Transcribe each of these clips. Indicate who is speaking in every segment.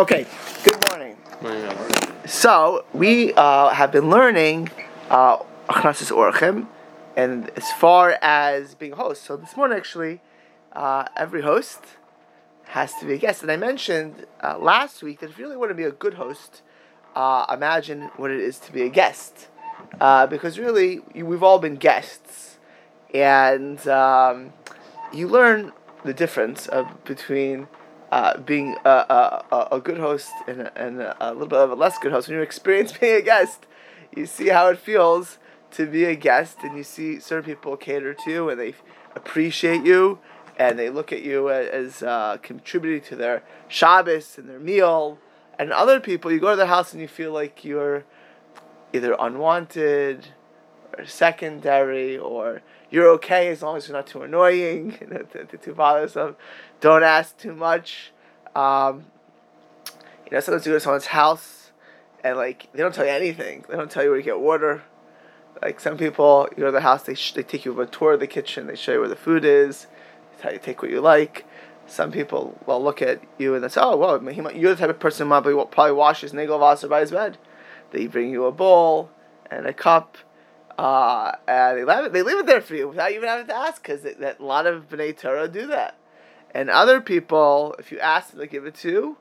Speaker 1: Okay, good morning. So, we uh, have been learning uh, Achnasis Orchim, and as far as being a host. So, this morning, actually, uh, every host has to be a guest. And I mentioned uh, last week that if you really want to be a good host, uh, imagine what it is to be a guest. Uh, because really, we've all been guests. And um, you learn the difference of, between uh, being a, a, a, good host and, a, and a, little bit of a less good host. When you experience being a guest, you see how it feels to be a guest, and you see certain people cater to you and they appreciate you and they look at you as uh, contributing to their Shabbos and their meal. And other people, you go to their house and you feel like you're either unwanted or secondary or you're okay as long as you're not too annoying, too bothersome. Don't ask too much. Um, you know, sometimes you go to someone's house and like they don't tell you anything. They don't tell you where to get water. Like some people, you go to the house, they sh- they take you on a tour of the kitchen. They show you where the food is. They tell you take what you like. Some people will look at you and they say, "Oh, well, he might, you're the type of person who probably probably washes nagel vaser by his bed." They bring you a bowl and a cup uh, and they leave it, they leave it there for you without even having to ask, because a lot of Bnei Torah do that. And other people, if you ask them, they give it to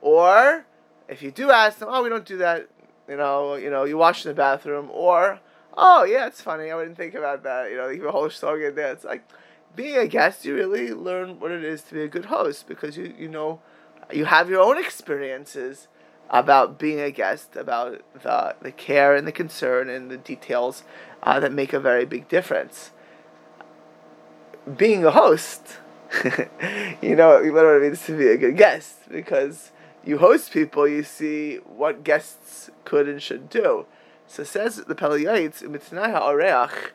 Speaker 1: or if you do ask them, oh, we don't do that. You know, you know, you wash in the bathroom, or oh yeah, it's funny. I wouldn't think about that. You know, you have a whole in there. It's like being a guest. You really learn what it is to be a good host because you you know you have your own experiences about being a guest, about the, the care and the concern and the details uh, that make a very big difference. Being a host, you know, you learn what it means to be a good guest because you host people, you see what guests could and should do. So says the Pele Yoetz, Oreach,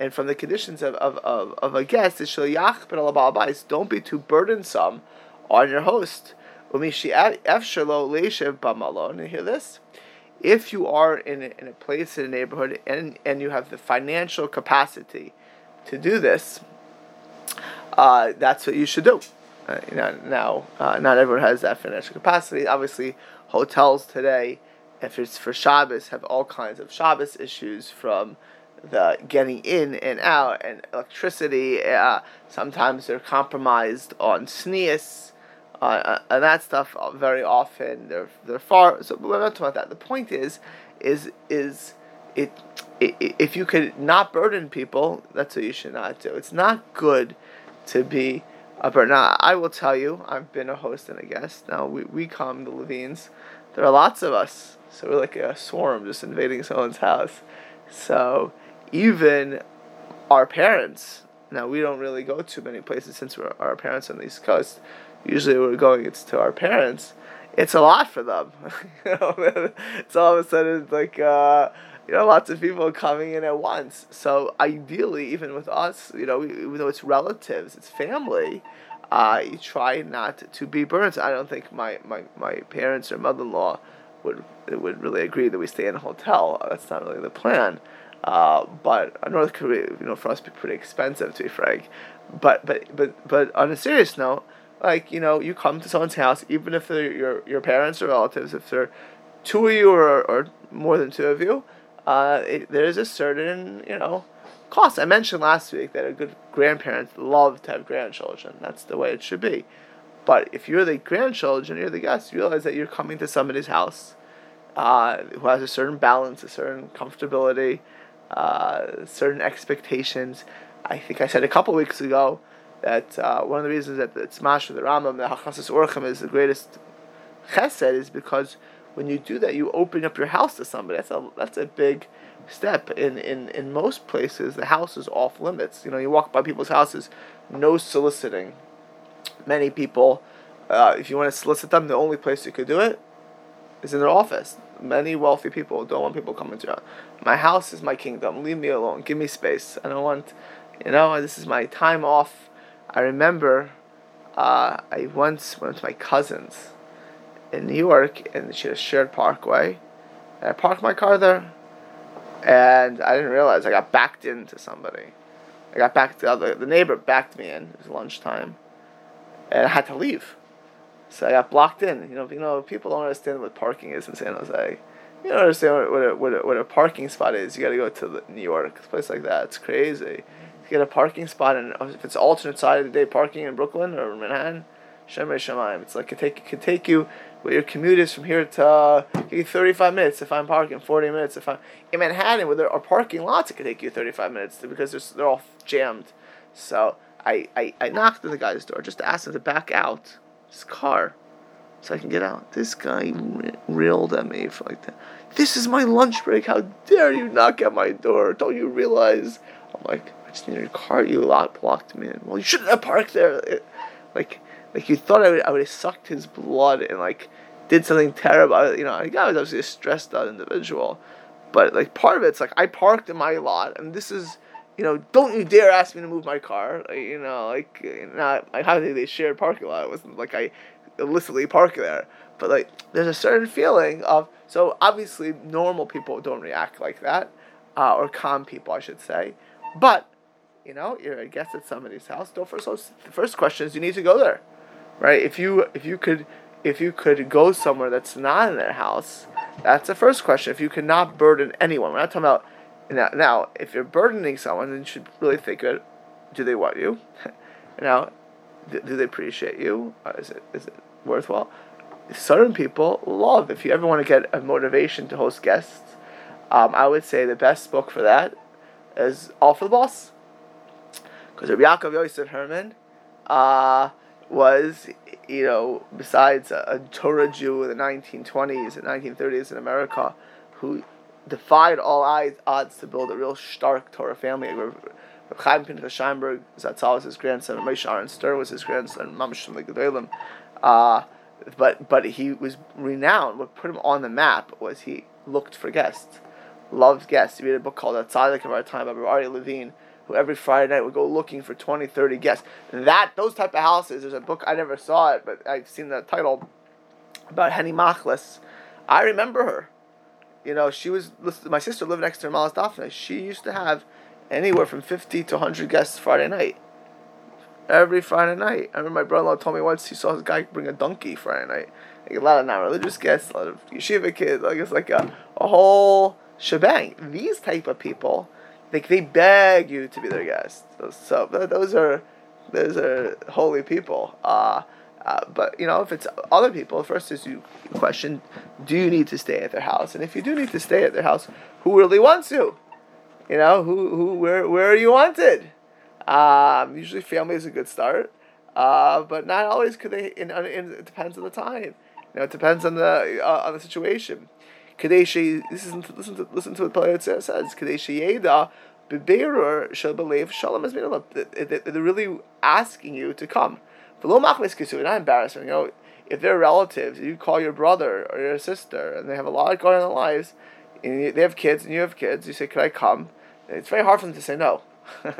Speaker 1: and from the conditions of, of, of, of a guest, is don't be too burdensome on your host. And hear this? If you are in a, in a place in a neighborhood and, and you have the financial capacity to do this, uh, that's what you should do. Uh, you know, now, uh, not everyone has that financial capacity. Obviously, hotels today, if it's for Shabbos, have all kinds of Shabbos issues from the getting in and out and electricity. Uh, sometimes they're compromised on sneas. Uh, uh, and that stuff very often they're they're far. So we're not talking about that. The point is, is is it, it if you could not burden people, that's what you should not do. It's not good to be a. Now, I will tell you, I've been a host and a guest. Now we we come the Levines. There are lots of us, so we're like a swarm just invading someone's house. So even our parents. Now we don't really go to many places since we're our parents on the East Coast usually we're going it's to our parents it's a lot for them you know it's all of a sudden like uh, you know lots of people coming in at once. So ideally even with us you know even though it's relatives it's family uh, try not to be burned. I don't think my, my, my parents or mother-in-law would would really agree that we stay in a hotel. That's not really the plan. Uh, but North Korea, you know, for us, be pretty expensive to be frank. But but but but on a serious note, like you know you come to someone's house even if they're your your parents or relatives if they're two of you or, or more than two of you uh, it, there's a certain you know cost i mentioned last week that a good grandparents love to have grandchildren. That's the way it should be. But if you're the grandchildren you're the guest you realize that you're coming to somebody's house uh, who has a certain balance a certain comfortability uh, certain expectations. I think i said a couple weeks ago that uh, one of the reasons that it's Masha the Rambam, the Hachnasis Orchim is the greatest chesed is because when you do that, you open up your house to somebody. That's a that's a big step. In in in most places, the house is off limits. You know, you walk by people's houses, no soliciting. Many people, uh, if you want to solicit them, the only place you could do it is in their office. Many wealthy people don't want people coming to my house is my kingdom. Leave me alone. Give me space. I don't want, you know, this is my time off I remember uh, I once went to my cousin's in New York, and she had a shared parkway. And I parked my car there, and I didn't realize I got backed into somebody. I got backed. The, other, the neighbor backed me in. It was lunchtime, and I had to leave. So I got blocked in. You know, you know, people don't understand what parking is in San Jose. You don't understand what a, what a, what a parking spot is. You got to go to New York, a place like that. It's crazy. You get a parking spot, and if it's alternate side of the day parking in Brooklyn or Manhattan, Shemay Shemaim. It's like it take it could take you where your commute is from here to uh, thirty five minutes if I'm parking, forty minutes if I'm in Manhattan where there are parking lots. It could take you thirty five minutes because they're all jammed. So I, I I knocked on the guy's door just to ask him to back out his car so I can get out. This guy reeled at me for like that. This is my lunch break. How dare you knock at my door? Don't you realize? I'm like, I just need your car. You locked, blocked me in. Well, you shouldn't have parked there. It, like, like you thought I would, I would have sucked his blood and like did something terrible. You know, I was obviously a stressed out individual, but like part of it's like I parked in my lot, and this is. You know, don't you dare ask me to move my car. Like, you know, like, not like how they shared parking lot. It wasn't like I illicitly park there. But like, there's a certain feeling of so obviously normal people don't react like that, uh, or calm people, I should say. But you know, you're a guest at somebody's house. Don't first. The first question is you need to go there, right? If you if you could if you could go somewhere that's not in their house, that's the first question. If you cannot burden anyone, we're not talking about now. Now, if you're burdening someone, then you should really think of, do they want you? now, do, they appreciate you? Or is it is it worthwhile. Certain people love, if you ever want to get a motivation to host guests, um, I would say the best book for that is All for the Boss. Because Rabbi Yaakov Yosef Herman uh, was, you know, besides a, a Torah Jew in the 1920s and 1930s in America, who defied all odds to build a real stark Torah family. Reb Chaim Pinchas Scheinberg, Zatzal was his grandson, Moshe Aaron Stern was his grandson, Mamash from the Gedolim. Uh, but but he was renowned. What put him on the map was he looked for guests, loved guests. He read a book called Tzaddik of Our Time by Ari Levine, who every Friday night would go looking for 20, 30 guests. That those type of houses. There's a book I never saw it, but I've seen the title about Henny Machlis. I remember her. You know, she was my sister lived next to her Maalot Dafna. She used to have anywhere from 50 to 100 guests Friday night every Friday night. I remember my brother-in-law told me once he saw his guy bring a donkey Friday night. Like a lot of non-religious guests, a lot of yeshiva kids. Like it's like a, a whole shebang. These type of people, like they beg you to be their guest. So those are those are holy people. Uh, uh, but you know, if it's other people, first is you question: Do you need to stay at their house? And if you do need to stay at their house, who really wants you? You know, who who where where are you wanted? Um, usually, family is a good start, uh, but not always. Could they? In, in, it depends on the time. You know, it depends on the uh, on the situation. Kadeshi, this is listen to listen to what Pele Yoetz says. Kadeshi Yeda beberur shall believe shalom is They're really asking you to come. Kisu, not embarrassing. You know, if they're relatives, you call your brother or your sister, and they have a lot going on in their lives, and they have kids and you have kids. You say, "Could I come?" It's very hard for them to say no.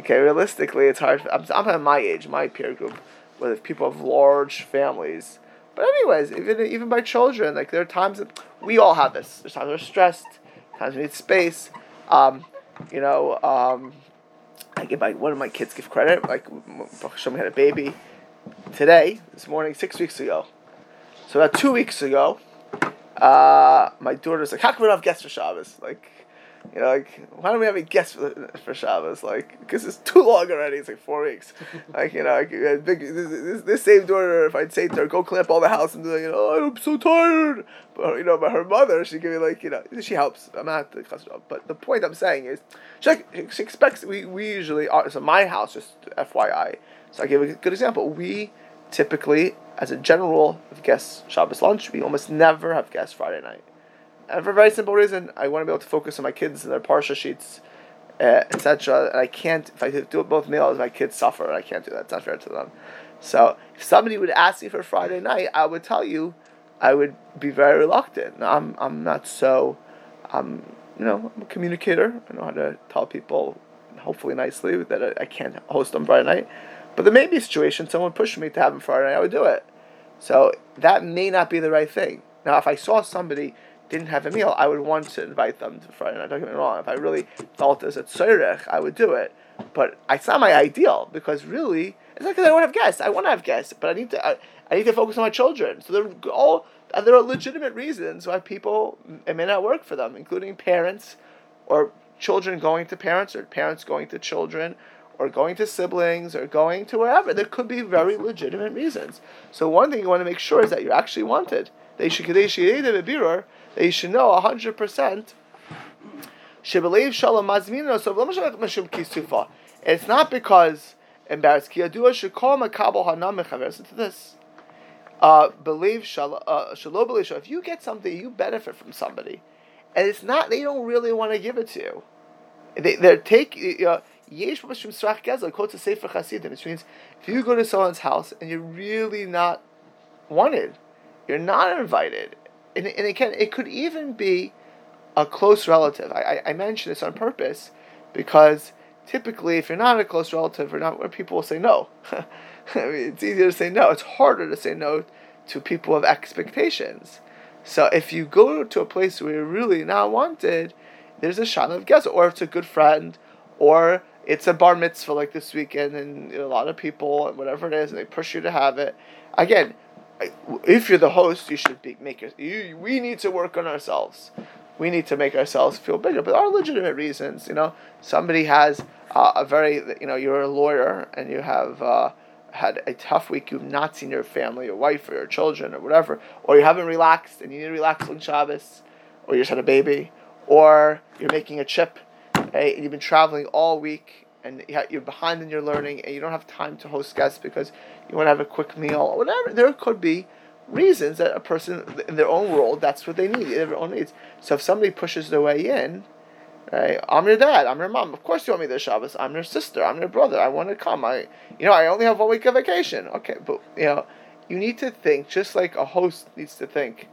Speaker 1: Okay, realistically, it's hard. I'm, I'm at my age, my peer group, where people have large families. But anyways, even even by children, like there are times that we all have this. There's times we're stressed, times we need space. Um, you know, um, I give my one of my kids give credit. Like, show me had a baby today, this morning, six weeks ago. So about two weeks ago, uh, my daughter's like, "How come we don't have guests for Shabbos?" Like, you know, like why don't we have any guests for, for Shabbos? Like, because it's too long already. It's like four weeks. like, you know, like, big, this, this, this same daughter, if I'd say to her, go clean up all the house and be like, you know, oh, I'm so tired. But you know, but her mother, she give me like, you know, she helps. I'm not the but the point I'm saying is, she, she expects we we usually are. So my house, just FYI. So I give a good example. We typically, as a general rule, have guests Shabbos lunch. We almost never have guests Friday night. And for a very simple reason, I want to be able to focus on my kids and their parsha sheets, uh, etc. And I can't, if I do it both meals, my kids suffer, I can't do that. It's not fair to them. So if somebody would ask me for Friday night, I would tell you, I would be very reluctant. I'm, I'm not so, I'm, you know, I'm a communicator. I know how to tell people, hopefully nicely, that I, I can't host on Friday night. But there may be a situation, someone pushed me to have them Friday night, I would do it. So that may not be the right thing. Now, if I saw somebody didn't have a meal, I would want to invite them to Friday night. Don't get me wrong. If I really felt there's a tzorech, I would do it. But it's not my ideal because really, it's not because I don't have guests. I want to have guests, but I need to. I, I need to focus on my children. So they're all there are legitimate reasons why people it may not work for them, including parents or children going to parents or parents going to children or going to siblings or going to wherever. There could be very legitimate reasons. So one thing you want to make sure is that you're actually wanted. They should they should should know hundred percent. It's not because embarrassed. Listen to this uh, believe shal, uh, if you get something you benefit from somebody, and it's not they don't really want to give it to you. They they're take uh, yesh quotes a sefer chasidim, which means if you go to someone's house and you're really not wanted, you're not invited, and, and again it could even be a close relative. I, I, mention this on purpose because typically if you're not a close relative or not, where people will say no. I mean, it's easier to say no. It's harder to say no to people of expectations. So if you go to a place where you're really not wanted, there's a shot of guess, or it's a good friend, or it's a bar mitzvah like this weekend, and a lot of people and whatever it is, and they push you to have it. Again, if you're the host, you should be make it. You, we need to work on ourselves. We need to make ourselves feel bigger, but are legitimate reasons. You know, somebody has uh, a very, you know, you're a lawyer and you have. Uh, had a tough week, you've not seen your family, your wife, or your children, or whatever, or you haven't relaxed and you need to relax on Shabbos, or you just had a baby, or you're making a chip, right, and you've been traveling all week and you're behind in your learning and you don't have time to host guests because you want to have a quick meal or whatever. There could be reasons that a person in their own world that's what they need, their own needs. So if somebody pushes their way in, Right? I'm your dad. I'm your mom. Of course you want me this Shabbos. I'm your sister. I'm your brother. I want to come. I, you know, I only have one week of vacation. Okay, but you know, you need to think just like a host needs to think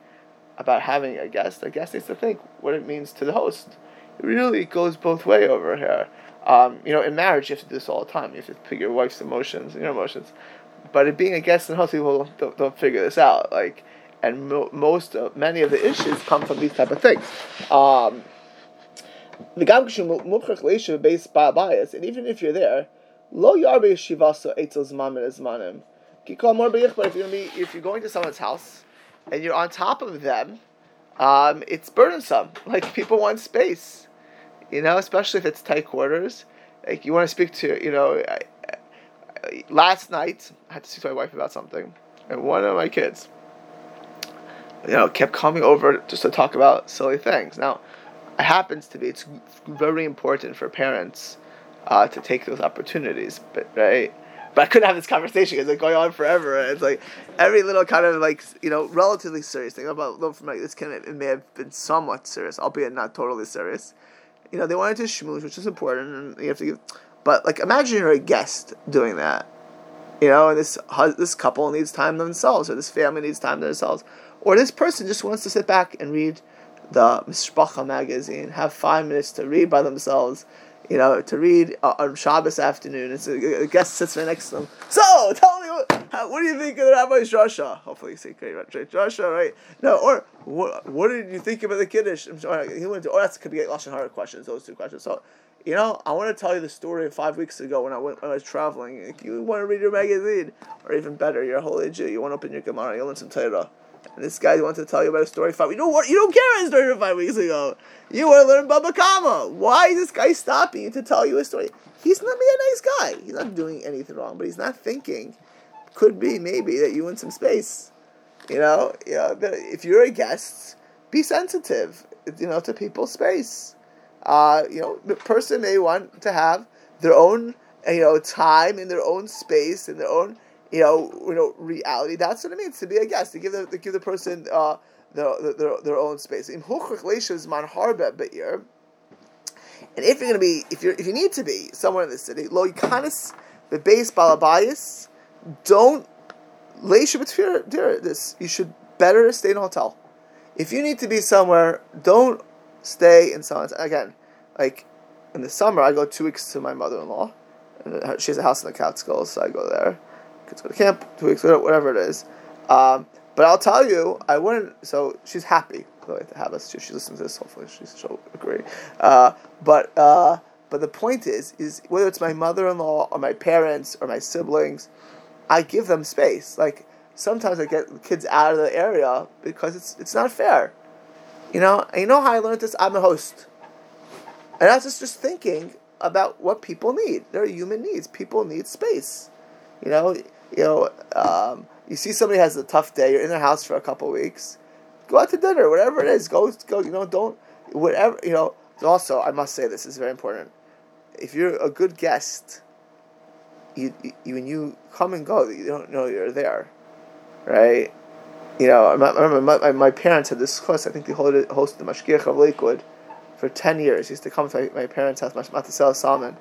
Speaker 1: about having a guest. A guest needs to think what it means to the host. It really goes both way over here. Um, you know, in marriage, you have to do this all the time. You have to figure your wife's emotions and your emotions. But it being a guest in house, people don't, don't, figure this out. Like, and mo- most of, many of the issues come from these type of things. Um, the gam leishu based bias, and even if you're there, lo yarbe shivaso etzos mamin esmanim. Kikol mor but if you're gonna if you're going to someone's house and you're on top of them, um, it's burdensome. Like people want space you know, especially if it's tight quarters. Like you want to speak to, you know. I, I, last night, I had to speak to my wife about something, and one of my kids, you know, kept coming over just to talk about silly things. Now, it happens to be it's very important for parents uh, to take those opportunities, but right. But I couldn't have this conversation because it's going on forever. And it's like every little kind of like you know relatively serious thing about love from like this can it may have been somewhat serious, albeit not totally serious. You know they wanted to schmooze, which is important, and you have to give. But like imagine you're a guest doing that. You know, and this this couple needs time themselves, or this family needs time themselves, or this person just wants to sit back and read the Mishpacha magazine, have five minutes to read by themselves, you know, to read uh, on Shabbos afternoon. It's a, a, guest sits right next to them. So, tell how, what do you think of the Rabbi's Drasha? Hopefully you say great Drasha, right? No, or what, what did you think about the Kiddush? I'm sorry, he went to, oh, that could be Lashon Hara questions, those two questions. So, you know, I want to tell you the story five weeks ago when I went when I was traveling. If you want to read your magazine, or even better, you're a holy Jew, you want to open your Gemara, you learn some Torah and this guy wants to tell you about a story five. You don't want. You don't care about a story from five weeks ago. You want to learn Baba Kama. Why is this guy stopping you to tell you a story? He's not be a nice guy. He's not doing anything wrong, but he's not thinking. Could be maybe that you want some space. You know, you know, if you're a guest, be sensitive. You know, to people's space. Uh, you know, the person may want to have their own, you know, time in their own space in their own you know, you know, reality. That's what it means to be a guest. To give the to give the person uh, the, their, their own space. And if you're gonna be, if you're if you need to be somewhere in the city, lo yikanis the base balabayas, don't leisha this. You should better stay in a hotel. If you need to be somewhere, don't stay in someone's again. Like in the summer, I go two weeks to my mother-in-law. She has a house in the Catskills, so I go there kids go to camp, two weeks, whatever it is. Um, but I'll tell you, I wouldn't. So she's happy to have us. She, she listens to this. Hopefully, she'll agree. Uh, but uh, but the point is, is whether it's my mother-in-law or my parents or my siblings, I give them space. Like sometimes I get kids out of the area because it's it's not fair. You know, and you know how I learned this? I'm a host. And I was just, just thinking about what people need. There are human needs. People need space. You know, you know, um, you see somebody has a tough day, you're in their house for a couple weeks, go out to dinner, whatever it is, go go, you know, don't whatever you know, also I must say this is very important. If you're a good guest, you, you when you come and go, you don't know you're there, right? You know, I remember my, my parents had this course. I think they hosted, hosted the Mashgiach of Lakewood for ten years. He used to come to my, my parents' house, Matisyahu Salomon,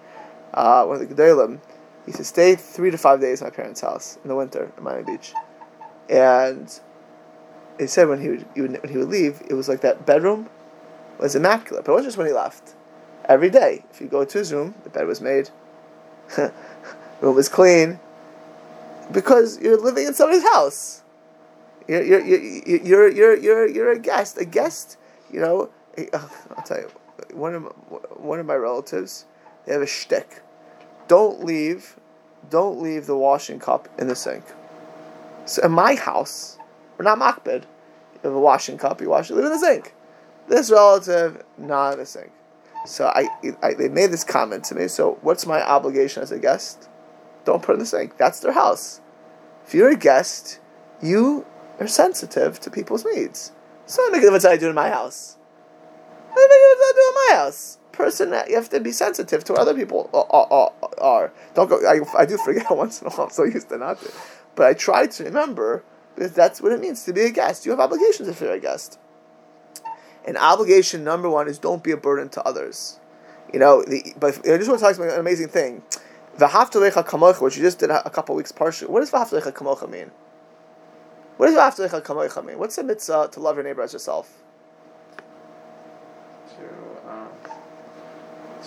Speaker 1: uh, one of the Gedolim. He used to stay three to five days at my parents' house in the winter in Miami Beach, and he said when he would, he would when he would leave, it was like that bedroom was immaculate. But it wasn't just when he left. Every day, if you go to his room, the bed was made, room is clean, because you're living in somebody's house. You're you're you're you're you're you're, a guest. A guest, you know. Uh, I'll tell you, one of one of my relatives, they have a shtick. Don't leave, don't leave the washing cup in the sink. So in my house, we're not makbid. You have a washing cup, you wash it, leave it in the sink. This relative, not in the sink. So I, I, they made this comment to me. So what's my obligation as a guest? Don't put it in the sink. That's their house. If you're a guest, you are sensitive to people's needs. So I'm making what I do in my house. I'm making what I do in my house. Person, you have to be sensitive to what other people are, are. Don't go. I, I do forget once in a while. I'm so used to not to, but I try to remember because that's what it means to be a guest. You have obligations if you're a guest. And obligation number one is don't be a burden to others. You know, the, but I just want to talk about an amazing thing. V'haftolecha kamocha, which you just did a couple weeks partially. What does v'haftolecha kamocha mean? What does v'haftolecha kamocha mean? What's the mitzvah to love your neighbor as yourself?
Speaker 2: To um,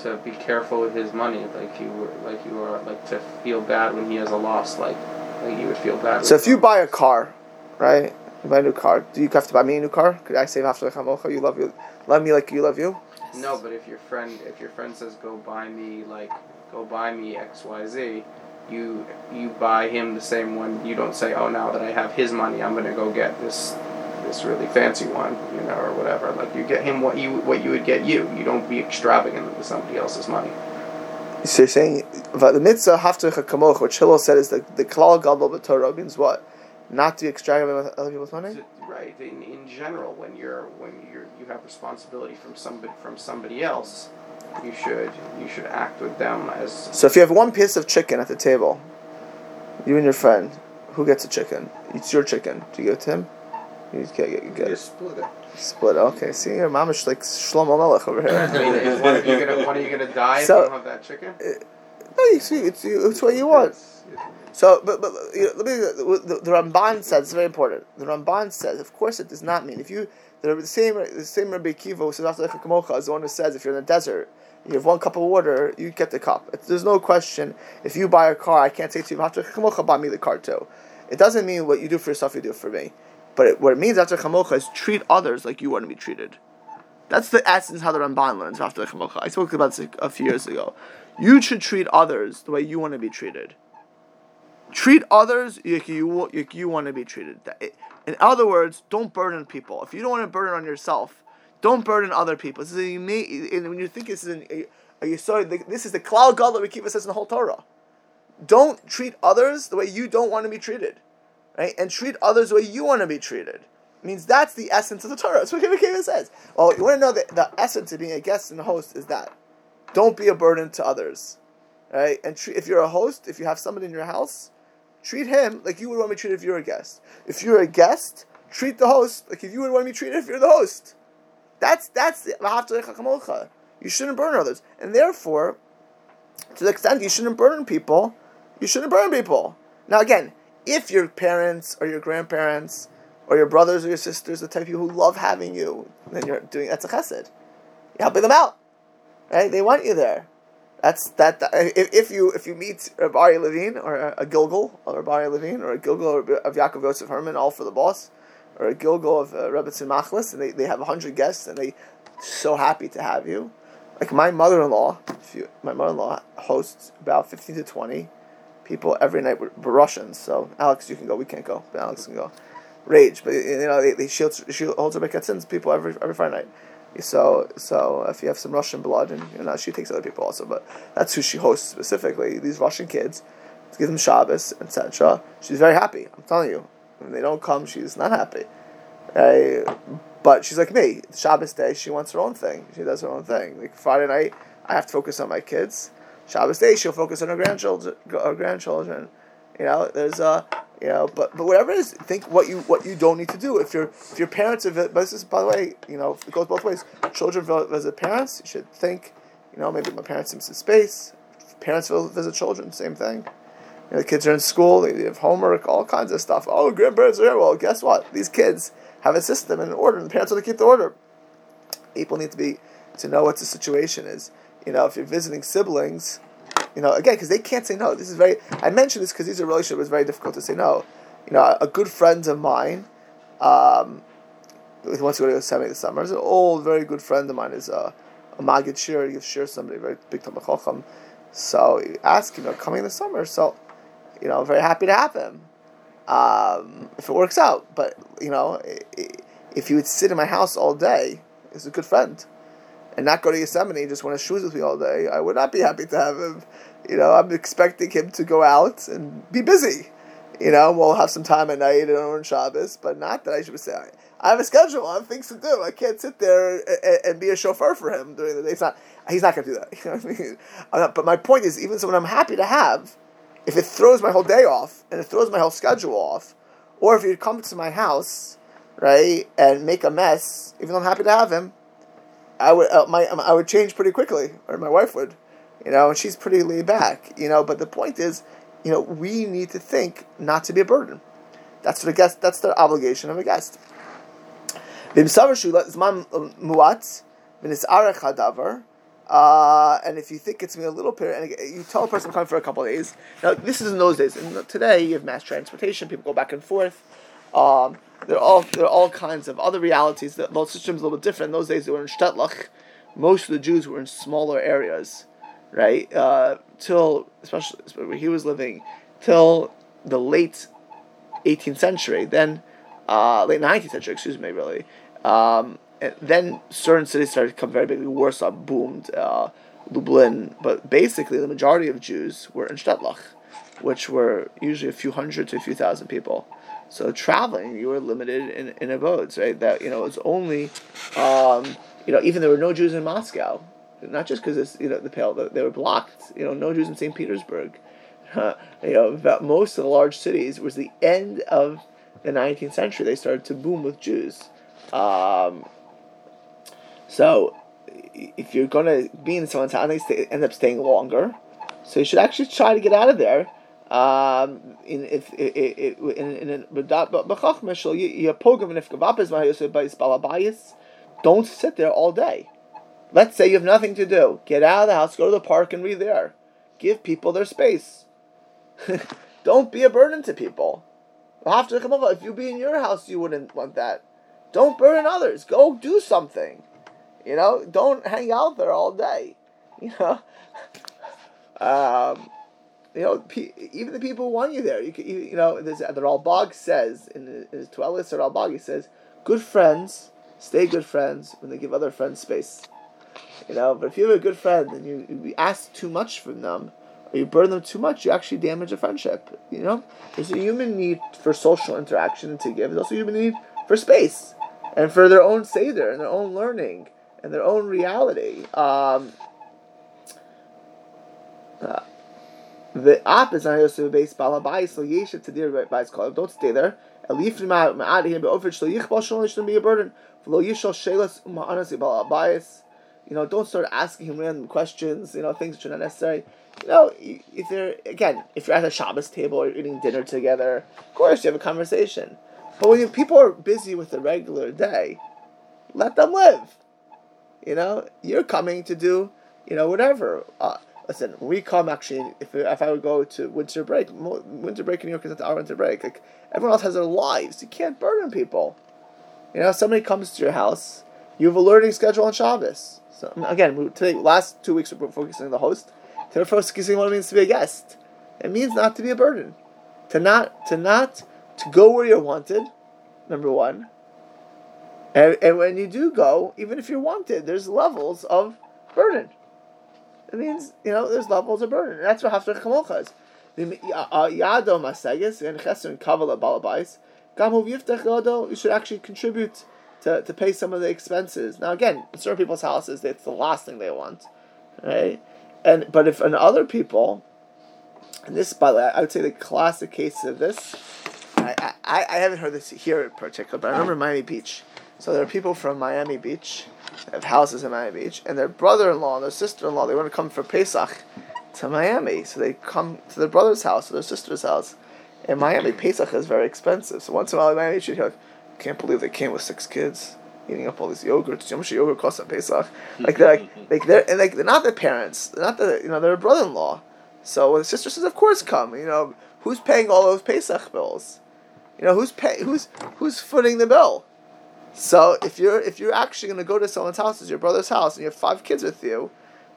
Speaker 2: to be careful with his money, like you were, like you are, like to feel bad when he has a loss, like like you would feel bad.
Speaker 1: So if you buy a car, right? You buy a new car. Do you have to buy me a new car? Could I say after the You love you, love me like you love you.
Speaker 2: No, but if your friend, if your friend says go buy me like go buy me X Y Z, you you buy him the same one. You don't say, oh, now that I have his money, I'm gonna go get this this really fancy one, you know, or whatever. Like you get him what you what you would get you. You don't be extravagant with somebody else's money.
Speaker 1: So you're saying the mitzvah haftarcha kamoch, what Hillel said is the the klal gadol b'torah means what? not to be extravagant with other people's money.
Speaker 2: Right. In, in general, when you're when you're you have responsibility from somebody from somebody else, you should you should act with them as.
Speaker 1: So if you have one piece of chicken at the table, you and your friend, who gets a chicken? It's your chicken. Do you give it to him? You get, you get,
Speaker 2: you split it.
Speaker 1: Split. Okay. See, your mom is like Shlomo Melech over here.
Speaker 2: I mean, what, are you gonna, what are you gonna die so, if you don't have that chicken? Uh,
Speaker 1: no, you see, it's, it's what you want. It's, it's, so, but, but you know, the, the Ramban says it's very important. The Ramban says, of course, it does not mean if you the, the same the same Rabbi Akiva who says after kamocha is the one who says if you're in the desert, you have one cup of water, you get the cup. There's no question. If you buy a car, I can't say to you after kamocha, buy me the car too. It doesn't mean what you do for yourself, you do for me. But it, what it means after kamocha is treat others like you want to be treated. That's the essence how the Ramban learns after kamocha. I spoke about this a few years ago. You should treat others the way you want to be treated treat others like you, like you want to be treated. In other words, don't burden people. If you don't want to burden on yourself, don't burden other people. This is a, and when you think this is an, a, sorry, this is the klal god that we keep us says in the whole Torah. Don't treat others the way you don't want to be treated, right? And treat others the way you want to be treated. It means that's the essence of the Torah. That's what Kevin says. Well, you want to know that the essence of being a guest and a host is that. Don't be a burden to others, right? And treat, if you're a host, if you have somebody in your house, treat him like you would want to be treated if you're a guest. If you're a guest, treat the host like if you would want to be treated if you're the host. That's that's the You shouldn't burn others, and therefore, to the extent you shouldn't burn people, you shouldn't burn people. Now again, if your parents or your grandparents or your brothers or your sisters, the type of people who love having you, then you're doing that's a chesed. You're helping them out, right? They want you there. That's that. If, if you if you meet Rabbi Levine or a, Gilgul of Rabbi Levine or a Gilgul of Yaakov Yosef Herman, all for the boss, or a Gilgul of uh, Rebbe Machlis, and they, they have hundred guests and they so happy to have you. Like my mother-in-law, if you, my mother-in-law hosts about fifteen to twenty people every night were Russians. So Alex, you can go. We can't go. But Alex can go. Rage, but you know they, they shield she holds her sins people every every Friday night. So so if you have some Russian blood and you know she takes other people also, but that's who she hosts specifically. These Russian kids to give them Shabbos, etc. She's very happy. I'm telling you, when they don't come, she's not happy. But she's like me. Shabbos day, she wants her own thing. She does her own thing. Like Friday night, I have to focus on my kids. Shabbos day, she'll focus on her grandchildren. Her grandchildren. You know, there's a, you know, but but whatever it is, think what you what you don't need to do. If your if your parents have, but this is by the way, you know, it goes both ways. Children visit parents. You should think, you know, maybe my parents need some space. Parents visit children, same thing. You know, the kids are in school, they have homework, all kinds of stuff. Oh, grandparents are here. Well, guess what? These kids have a system and an order, and the parents want to keep the order. People need to be to know what the situation is. You know, if you're visiting siblings, you know, again, because they can't say no. This is very. I mentioned this because these are relationships. It's very difficult to say no. You know, a, good friend of mine, um, wants to go to Yosemite this summer, is an old, very good friend of mine. Is uh, a Magid Shiur. He somebody very big Talmud. So you ask him, you know, coming this summer. So you know, very happy to have him um, if it works out. But you know, if you would sit in my house all day, he's a good friend, and not go to Yosemite, and just want to shoes with me all day, I would not be happy to have him. You know, I'm expecting him to go out and be busy. You know, we'll have some time at night and on Shabbos, but not that I should say I have a schedule. I have things to do. I can't sit there and, and be a chauffeur for him during the day. It's not. He's not going to do that. You know I mean? Not, but my point is, even someone I'm happy to have, if it throws my whole day off and it throws my whole schedule off, or if you come to my house, right, and make a mess, even though I'm happy to have him, I would uh, my I would change pretty quickly, or my wife would, you know, and she's pretty laid back, you know. But the point is, you know, we need to think not to be a burden. That's a guest. That's the obligation of a guest. Uh, and if you think it's me a little period, and you tell a person to come for a couple of days. Now, this is in those days. And today, you have mass transportation. People go back and forth. Um, there are all there are all kinds of other realities. The, system is a little bit different. In those days, they were in Shtetlach. Most of the Jews were in smaller areas, right? Uh, till especially where he was living, till the late 18th century. Then, uh, late 19th century, excuse me, really. Um, then certain cities started to become very big. Warsaw boomed, uh, Lublin, but basically the majority of Jews were in Shtetlach, which were usually a few hundred to a few thousand people. So traveling, you were limited in, in abodes, right? That you know it's only, um, you know, even there were no Jews in Moscow, not just because it's you know the pale they were blocked. You know, no Jews in St. Petersburg. Uh, you know, about most of the large cities was the end of the 19th century. They started to boom with Jews. Um, so, if you're going to be in someone's house, they end up staying longer. So you should actually try to get out of there. Um, in if in in in don't sit there all day. Let's say you have nothing to do. Get out of the house, go to the park, and read there. Give people their space. don't be a burden to people. to come over. If you be in your house, you wouldn't want that. Don't burden others. Go do something. You know, don't hang out there all day. You know, um, you know, even the people who want you there. You, you, you know, the Ralbag says in his Tuelis, the Ralbag he says, "Good friends stay good friends when they give other friends space." You know, but if you have a good friend and you, you ask too much from them, or you burn them too much, you actually damage a friendship. You know, there's a human need for social interaction to give. There's also a human need for space and for their own seder and their own learning and their own reality. Um, uh, the opposite is also based balabais so yeshiv. Don't stay there. Elif ma'ad him be'ofet shlo yichbal shouldn't be a burden. Balabais. You know, don't start asking him random questions. You know, things which are not necessary. You know, if you're again, if you're at a Shabbos table or you're eating dinner together, of course you have a conversation. But when you, people are busy with the regular day, let them live. You know, you're coming to do, you know, whatever. Uh, listen, we come actually. If if I would go to winter break, winter break in New York is not our winter break. Like everyone else has their lives. You can't burden people. You know, somebody comes to your house. You have a learning schedule on Shabbos. So again, today last two weeks we're focusing on the host. Today we're focusing on what it means to be a guest. It means not to be a burden, to not to not to go where you're wanted. Number one. And, and when you do go, even if you're wanted, there's levels of burden. It means you know there's levels of burden. That's what Haftar Chamocha is. Uh, yado Masegis and Chesed Kavala Balabais. Gamu Yiftach Yodo. You should actually contribute to, to pay some of the expenses. Now again, in certain people's houses, it's the last thing they want, right? And but if in other people, and this by the way, I would say the classic case of this. I, I, I haven't heard this here in particular, but I remember Miami Beach. So there are people from Miami Beach, have houses in Miami Beach, and their brother-in-law and their sister-in-law they want to come for Pesach to Miami, so they come to their brother's house or their sister's house. In Miami, Pesach is very expensive. So once in a while, Miami, you like, can't believe they came with six kids eating up all these yogurts. How much yogurt costs on Pesach? Like they're like, like they're and like they're not the parents. They're not the you know they're a brother-in-law. So the sister says, of course, come. You know who's paying all those Pesach bills? You know who's pay who's who's footing the bill? So if you're if you're actually going to go to someone's house, it's your brother's house, and you have five kids with you,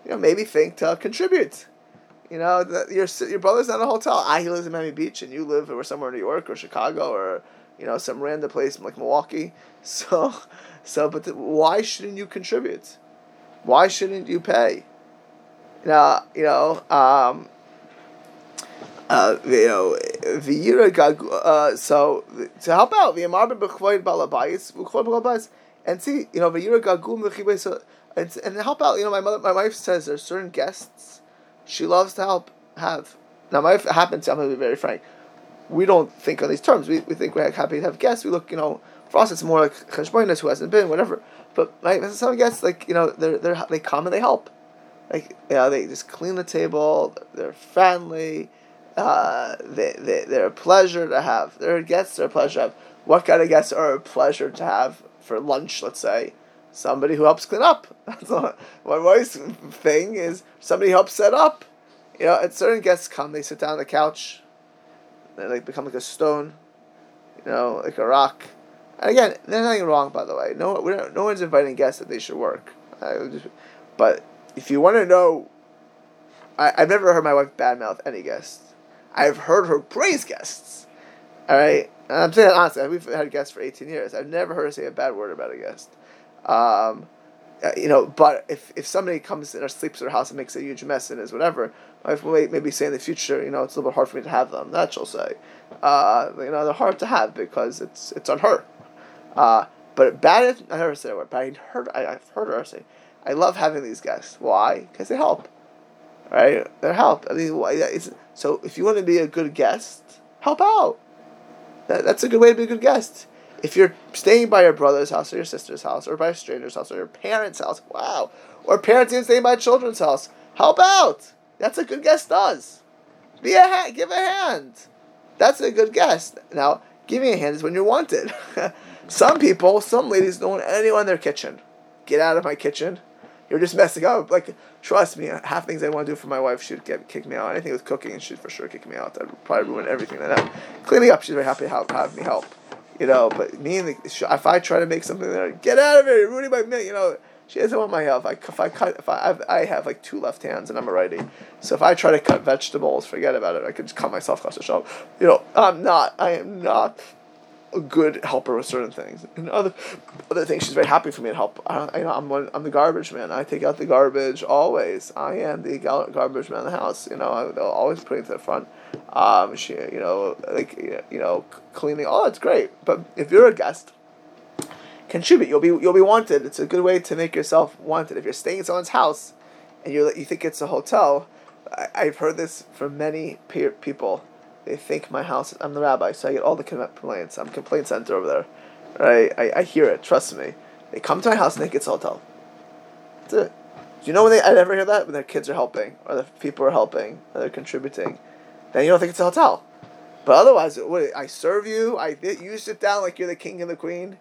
Speaker 1: you know maybe think to contribute. You know your your brother's not a hotel. Ah, he lives in Miami Beach, and you live or somewhere in New York or Chicago or you know some random place like Milwaukee. So, so but why shouldn't you contribute? Why shouldn't you pay? Now you know. Um, uh, you know, uh, so to help out the Amar b'chvoid balabayis b'chvoid balabayis and see you know the Yira gagum so and and help out you know my mother my wife says there's certain guests she loves to help have. Now my wife happens I'm gonna be very frank we don't think on these terms we, we think we're happy to have guests we look you know for us it's more like cheshbonis who hasn't been whatever but my some guests like you know they're they they come and they help. Like you know they just clean the table they're friendly uh, they, they, they're a pleasure to have. They're guests, they're a pleasure to have. What kind of guests are a pleasure to have for lunch, let's say? Somebody who helps clean up. That's what my wife's thing is somebody helps set up. You know, and certain guests come, they sit down on the couch, they like become like a stone, you know, like a rock. And again, there's nothing wrong, by the way. No, we don't, no one's inviting guests that they should work. Just, but if you want to know, I, I've never heard my wife badmouth any guest. I've heard her praise guests. All right, and I'm saying honestly, we've had guests for 18 years. I've never heard her say a bad word about a guest. Um, uh, you know, but if, if somebody comes in or sleeps at her house and makes a huge mess and is whatever, my wife will maybe say in the future, you know, it's a little bit hard for me to have them. That she'll say. Uh, you know, they're hard to have because it's it's on her. Uh, but bad, I never said a word, but I heard, I, I've heard her say, I love having these guests. Why? Because they help. Right? They help. I mean, so if you want to be a good guest, help out. That, that's a good way to be a good guest. If you're staying by your brother's house or your sister's house or by a stranger's house or your parents' house, wow. Or parents even staying by children's house, help out. That's a good guest does. Be a hand, give a hand. That's a good guest. Now, giving a hand is when you're wanted. some people, some ladies don't want anyone in their kitchen. Get out of my kitchen. You're just messing up. Like, trust me, half things I want to do for my wife, she'd get kick me out. Anything with cooking, she'd for sure kick me out. That'd probably ruin everything. That I cleaning up, she's very happy to have, have me help. You know, but me and the, if I try to make something there, get out of here, you're ruining my meal. You know, she doesn't want my help. I, if I cut, if I, I have like two left hands and I'm a righty, so if I try to cut vegetables, forget about it. I could just cut myself across the shelf. You know, I'm not. I am not a good helper with certain things. And other other things, she's very happy for me to help. I, know, I'm one, I'm the garbage man. I take out the garbage always. I am the garbage man in the house. You know, I, will always put it to the front. Um, she, you know, like you know, cleaning. Oh, it's great. But if you're a guest, contribute. You'll be you'll be wanted. It's a good way to make yourself wanted. If you're staying in someone's house, and you you think it's a hotel, I, I've heard this from many people they think my house. I'm the rabbi, so I get all the complaints. I'm complaint center over there, right? I, I hear it. Trust me. They come to my house and it's a hotel. That's it. Do you know when they? I never hear that when their kids are helping or the people are helping or they're contributing. Then you don't think it's a hotel. But otherwise, what, I serve you. I you sit down like you're the king and the queen,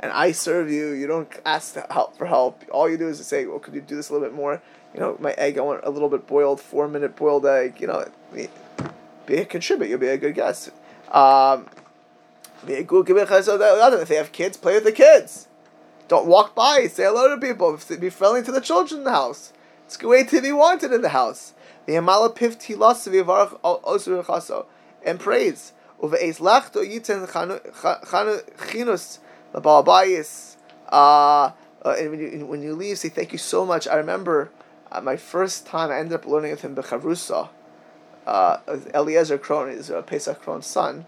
Speaker 1: and I serve you. You don't ask help for help. All you do is to say, "Well, could you do this a little bit more?" You know, my egg. I want a little bit boiled, four minute boiled egg. You know, be a contribute. You'll be a good guest. Um, If they have kids, play with the kids. Don't walk by. Say hello to people. Be friendly to the children in the house. It's a way to be wanted in the house. V'yamala piv tilas v'yavarach osur chaso. And praise. Uve'ez lachto yiten chanu chinus l'balabayis. Uh, uh, and when you, when you leave, say thank you so much. I remember uh, my first time I ended up learning with him Bechavrusa. Uh, Eliezer Kron is uh, Pesach Kron's son.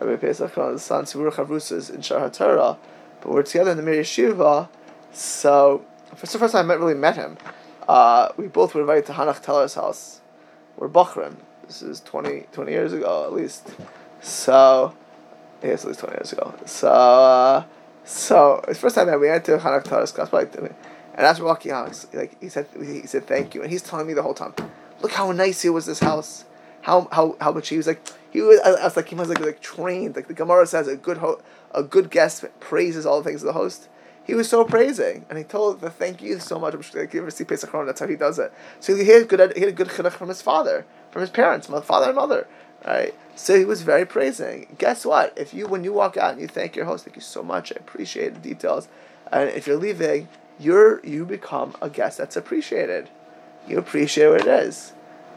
Speaker 1: Rabbi Pesach Kron's son, Sivur Chavrusa is in Shaar HaTorah. But we're together in the Mir Yeshiva. So, for the first time I really met him, uh, we both were invited to Hanoch Teller's house. We're Bachrim. This is 20, 20 years ago, at least. So, yes, at least 20 years ago. So, uh, so it's the first time that we went to Hanoch Teller's house, and as we're walking out, like he said, he said thank you, and he's telling me the whole time, look how nice it was this house, how how how much he was like he was. I, I was like he was like like trained. Like the Gemara says, a good ho- a good guest praises all the things of the host. He was so praising, and he told the thank you so much. I'm Like you ever see Pesach that's how he does it. So he had good he had a good chinuch from his father, from his parents, my father and mother, right? So he was very praising. Guess what? If you when you walk out and you thank your host, thank you so much. I appreciate the details. And if you're leaving, you're you become a guest that's appreciated. You appreciate what it is,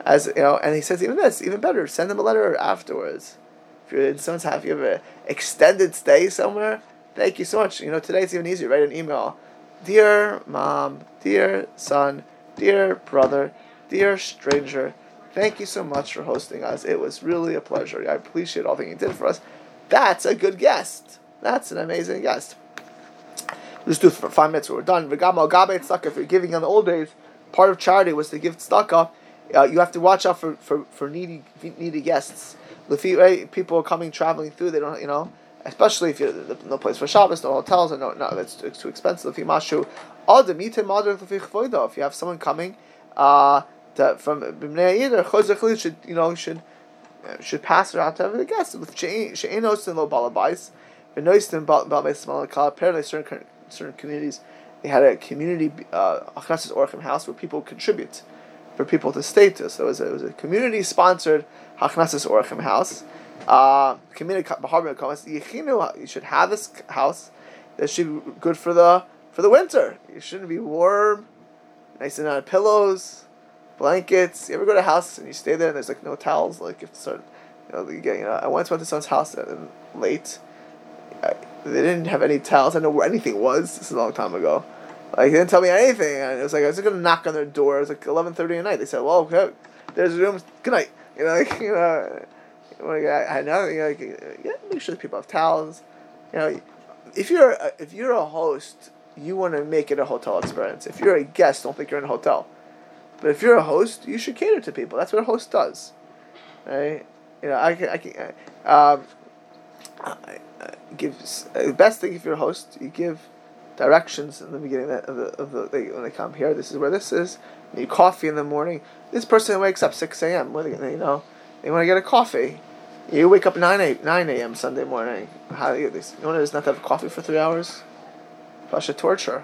Speaker 1: as you know. And he says even this, even better. Send them a letter afterwards. If you're in someone's house, if you have an extended stay somewhere. Thank you so much. You know today it's even easier. Write an email, dear mom, dear son, dear brother, dear stranger. Thank you so much for hosting us. It was really a pleasure. I appreciate all that you did for us. That's a good guest. That's an amazing guest. Let's do for five minutes. We're done. If you're giving in the old days, part of charity was to give tzedakah. Uh, you have to watch out for, for, for needy needy guests. Right? People are coming traveling through. They don't, you know, especially if you're no place for Shabbos, no hotels, and no, no, that's it's too expensive. Lefi mashu, If you have someone coming, uh, from Bimnei Yidder, should you know should uh, should pass it out to the guests with she'enos and lo balabais, v'noistim balabais malakah. Apparently, certain certain communities, they had a community uh, Orchim house where people contribute for people to stay to. So it was a, it was a community sponsored Hachnasis Orchim house. Uh, community comments, you should have this house that should be good for the for the winter. You shouldn't be warm, nice and on pillows, blankets. You ever go to a house and you stay there and there's like no towels? Like if sort you know, you get, you know, I once went to someone's house and late. I, they didn't have any towels. I know where anything was. This is a long time ago. Like they didn't tell me anything. And it was like I was gonna knock on their door. It was like eleven thirty at night. They said, "Well, okay, there's rooms. Good night." You know, like, you know. I, I know, you know, like, yeah, make sure people have towels. You know, if you're a, if you're a host, you want to make it a hotel experience. If you're a guest, don't think you're in a hotel. But if you're a host, you should cater to people. That's what a host does, right? You know, I can, I can, um, I, give the best thing if you're a host, you give directions in the beginning of the, of the, they, when they come here. This is where this is. You need coffee in the morning. This person wakes up six a.m. What they, you know, they want to get a coffee. You wake up nine a nine a.m. Sunday morning. How do you this? You want to just not have coffee for three hours? Pasha torture.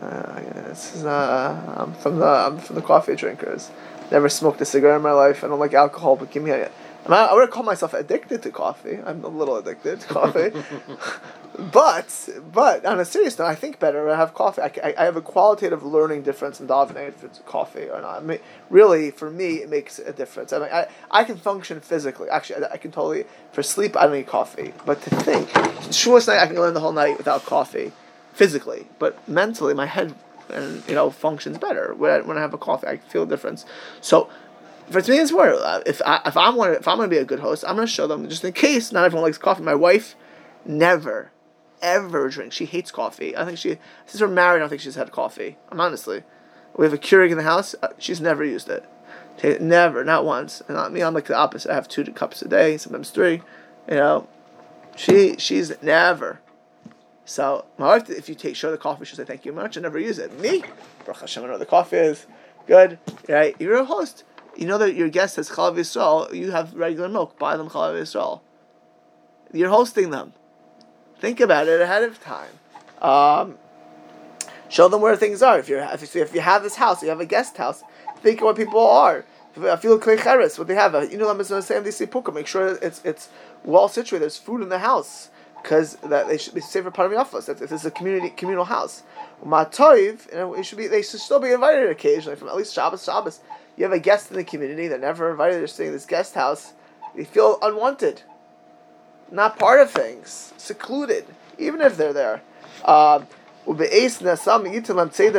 Speaker 1: Uh, this is uh, I'm from the I'm from the coffee drinkers. Never smoked a cigarette in my life. I don't like alcohol, but give me a I would call myself addicted to coffee. I'm a little addicted to coffee, but but on a serious note, I think better when I have coffee. I, I, have a qualitative learning difference in davening if it's coffee or not. I mean, really, for me, it makes a difference. I mean, I, I can function physically. Actually, I, I can totally for sleep. I don't need coffee, but to think, shortest night I can in the whole night without coffee, physically, but mentally, my head and you know functions better when I, when I have a coffee. I feel a difference. So for me, it's more. Uh, if I if I'm want if I'm gonna be a good host, I'm gonna show them just in case not everyone likes coffee. My wife never, ever drink. She hates coffee. I think she since we're married, I don't think she's had coffee. I'm honestly. We have a Keurig in the house. Uh, she's never used it. Never, not once. And not me. I'm like the opposite. I have two cups a day, sometimes three. You know, she she's never. So my wife, if you take show the coffee, she'll say thank you much. I never use it. Me, Baruch Hashem, I know the coffee is good. Right? You're a host you know that your guest has Chalav Yisrael, you have regular milk, buy them Chalav Yisrael. You're hosting them. Think about it ahead of time. Um, show them where things are. If, you, if you have this house, you have a guest house, think of what people are. I feel klecheres, what they have. Make sure it's it's well situated. There's food in the house because that they should be safe for part of the office. If it's a community communal house, matoiv, and it should be they should still be invited occasionally from at least Shabbos Shabbos You have a guest in the community, they're never invited, they're staying in this guest house, they feel unwanted, not part of things, secluded, even if they're there. Uh,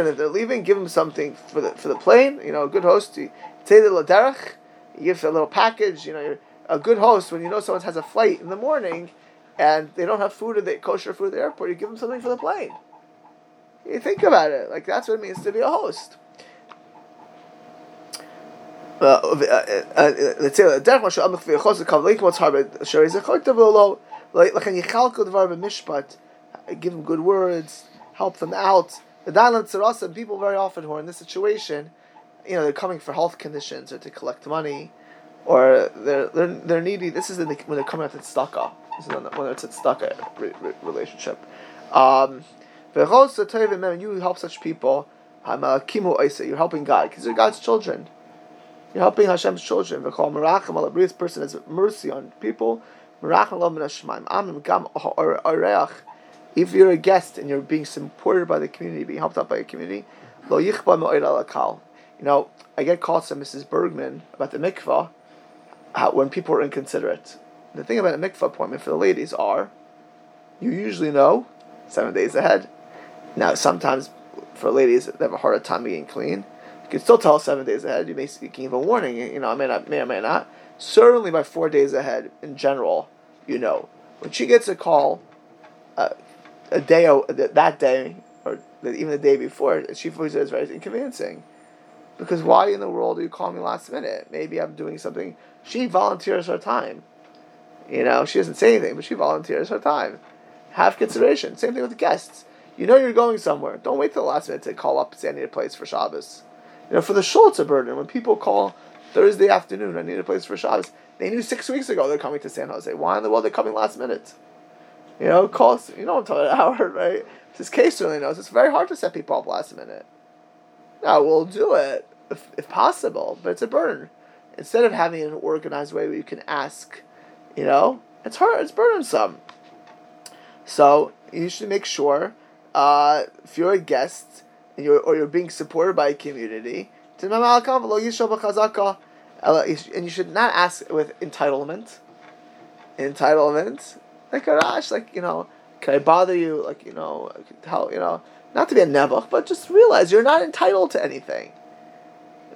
Speaker 1: if they're leaving, give them something for the for the plane. You know, a good host. You give a little package. You know, a good host when you know someone has a flight in the morning, and they don't have food or they kosher food at the airport. You give them something for the plane. You think about it, like that's what it means to be a host. Let's say derech mashu amich v'yachos kavlik what's hard shari zechot tavolo like like you chalko dvar b'mishpat give them good words help them out. The dalan tzarasa people very often who are in this situation you know they're coming for health conditions or to collect money or they're they're, they're needy. This is when they're coming out to tzedakah. This is when, it's a tzedakah re, re, relationship. Um, you help such people. You're helping God because you're God's children you're helping Hashem's children. Call Merachim al This person has mercy on people. Merachim lo min Amim gam areach. If you're a guest and you're being supported by the community, being helped out by the community, lo yichba me'oid alakal. You know, I get calls from Mrs. Bergman about the mikvah how, when people are inconsiderate. The thing about a mikvah appointment for the ladies are, you usually know seven days ahead. Now, sometimes for ladies, they have a harder time being clean can still tell seven days ahead. You may can give a warning. You know, I may not, may or may not. Certainly by four days ahead, in general, you know. When she gets a call, uh, a day that day or even the day before, she feels it's very inconveniencing. Because why in the world do you call me last minute? Maybe I'm doing something. She volunteers her time. You know, she doesn't say anything, but she volunteers her time. Have consideration. Same thing with guests. You know you're going somewhere. Don't wait till the last minute to call up and say I need a place for Shabbos. You know, for the shul, it's a burden. When people call Thursday afternoon, I need a place for Shabbos. They knew six weeks ago they're coming to San Jose. Why in the world they're they coming last minute? You know, calls. You know, I'm talking about Howard, right? This case really knows it's very hard to set people up last minute. Now we'll do it if, if possible, but it's a burden. Instead of having an organized way where you can ask, you know, it's hard. It's burdensome. So you should make sure uh, if you're a guest and you're, or you're being supported by a community, and you should not ask with entitlement. Entitlement, like Arash, like you know, can I bother you? Like you know, tell you know, not to be a nebuch, but just realize you're not entitled to anything.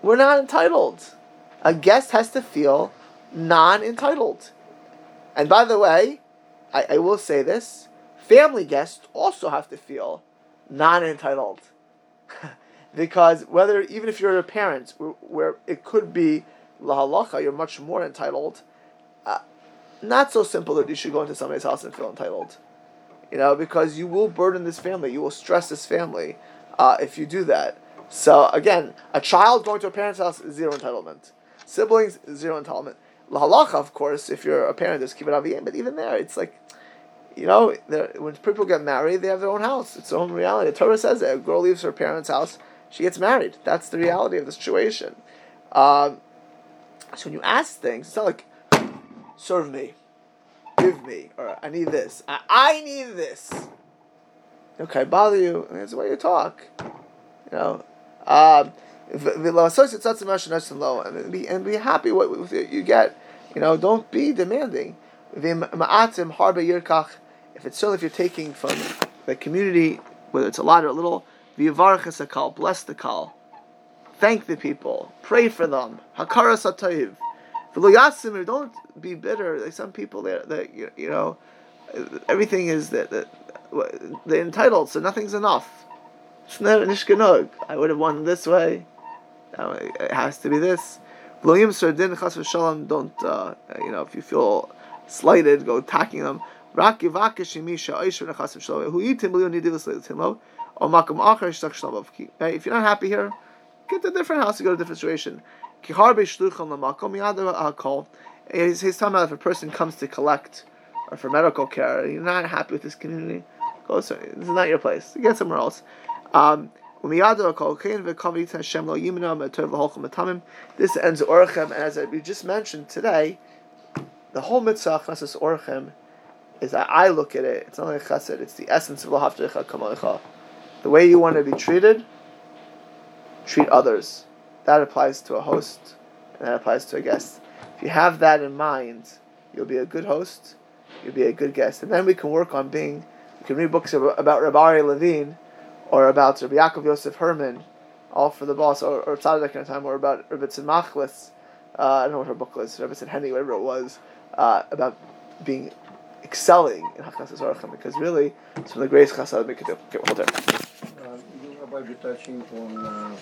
Speaker 1: We're not entitled. A guest has to feel non-entitled. And by the way, I, I will say this: family guests also have to feel non-entitled. because whether even if you're a parent, where, where it could be lahalacha, you're much more entitled. Uh, not so simple that you should go into somebody's house and feel entitled, you know, because you will burden this family, you will stress this family uh, if you do that. So again, a child going to a parent's house is zero entitlement. Siblings zero entitlement. Lahalacha, of course, if you're a parent, there's kibbut aviyim, but even there, it's like you know, when people get married, they have their own house. It's their own reality. The Torah says that a girl leaves her parents' house, she gets married. That's the reality of the situation. Um, so when you ask things, it's not like, serve me, give me, or I need this. I, I need this. Okay, bother you. That's the way you talk. You know, um, and be, and be happy what you get. You know, don't be demanding if it's still if you're taking from the community, whether it's a lot or a little, v'yavarchas akal, bless the kal, thank the people, pray for them, hakara satayiv, don't be bitter. Like some people, that that you know, everything is that that they're entitled, so nothing's enough. It's nishkanug. I would have won this way. It has to be this. William Sardin Chas Don't uh, you know if you feel slighted, go attacking them. Rak yivake shemisha oisher nechasim shalom. Hu yitim liyo nidivus leitimlo. Or makom acher shtach shalom. If you're not happy here, get to a different house, go to a different situation. Ki harbe shlucham lamakom yadav hakol. He's, he's talking about if a person comes to collect or for medical care, you're not happy with this community, go this is not your place. Get somewhere else. Um, this ends Orchim, and as we just mentioned today, the whole mitzvah Chasas Orchim is that I look at it, it's not like chesed, it's the essence of lahavtecha kamalecha. The way you want to be treated, treat others. that applies to a host, and that applies to a guest. If you have that in mind, you'll be a good host, you'll be a good guest, and then we can work on being. We can read books about, Rabbi Levine, or about Rabbi Yaakov Yosef Herman, all for the boss, or or Tzaddik of time, or about Rabbi Machlis. Uh, I don't know what her book was, Rabbi Henny, whatever it was, uh, about being excelling in Hachnasis Orchim, because really, it's from the greatest chasad we could do. Okay, hold on.
Speaker 3: Uh, you on